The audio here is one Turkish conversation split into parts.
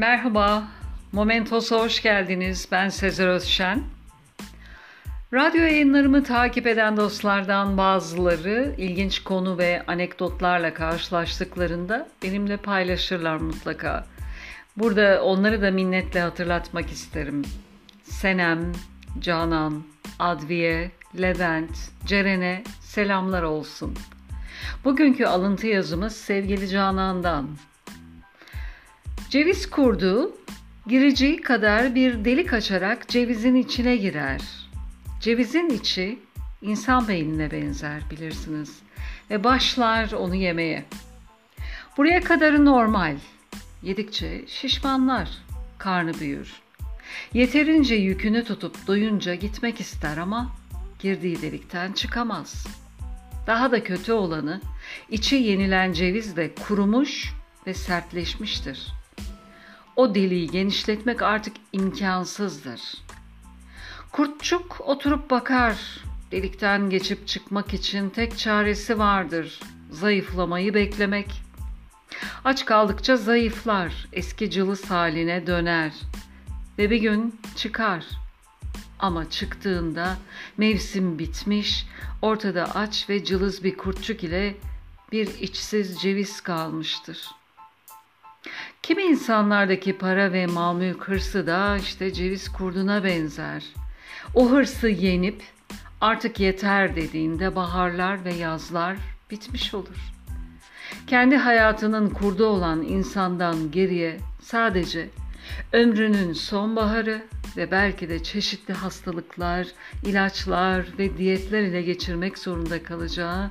Merhaba, Momentos'a hoş geldiniz. Ben Sezer Özşen. Radyo yayınlarımı takip eden dostlardan bazıları ilginç konu ve anekdotlarla karşılaştıklarında benimle paylaşırlar mutlaka. Burada onları da minnetle hatırlatmak isterim. Senem, Canan, Adviye, Levent, Ceren'e selamlar olsun. Bugünkü alıntı yazımız sevgili Canan'dan. Ceviz kurdu, gireceği kadar bir delik açarak cevizin içine girer. Cevizin içi insan beynine benzer bilirsiniz ve başlar onu yemeye. Buraya kadarı normal. Yedikçe şişmanlar, karnı büyür. Yeterince yükünü tutup doyunca gitmek ister ama girdiği delikten çıkamaz. Daha da kötü olanı içi yenilen ceviz de kurumuş ve sertleşmiştir. O deliği genişletmek artık imkansızdır. Kurtçuk oturup bakar. Delikten geçip çıkmak için tek çaresi vardır. Zayıflamayı beklemek. Aç kaldıkça zayıflar, eski cılız haline döner ve bir gün çıkar. Ama çıktığında mevsim bitmiş, ortada aç ve cılız bir kurtçuk ile bir içsiz ceviz kalmıştır.'' Kimi insanlardaki para ve mal mülk hırsı da işte ceviz kurduna benzer. O hırsı yenip artık yeter dediğinde baharlar ve yazlar bitmiş olur. Kendi hayatının kurdu olan insandan geriye sadece ömrünün sonbaharı ve belki de çeşitli hastalıklar, ilaçlar ve diyetler ile geçirmek zorunda kalacağı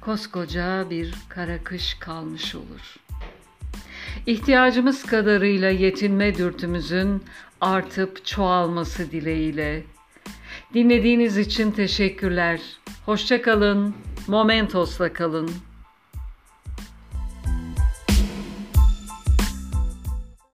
koskoca bir kara kış kalmış olur.'' İhtiyacımız kadarıyla yetinme dürtümüzün artıp çoğalması dileğiyle. Dinlediğiniz için teşekkürler. Hoşça kalın. Momentos'la kalın.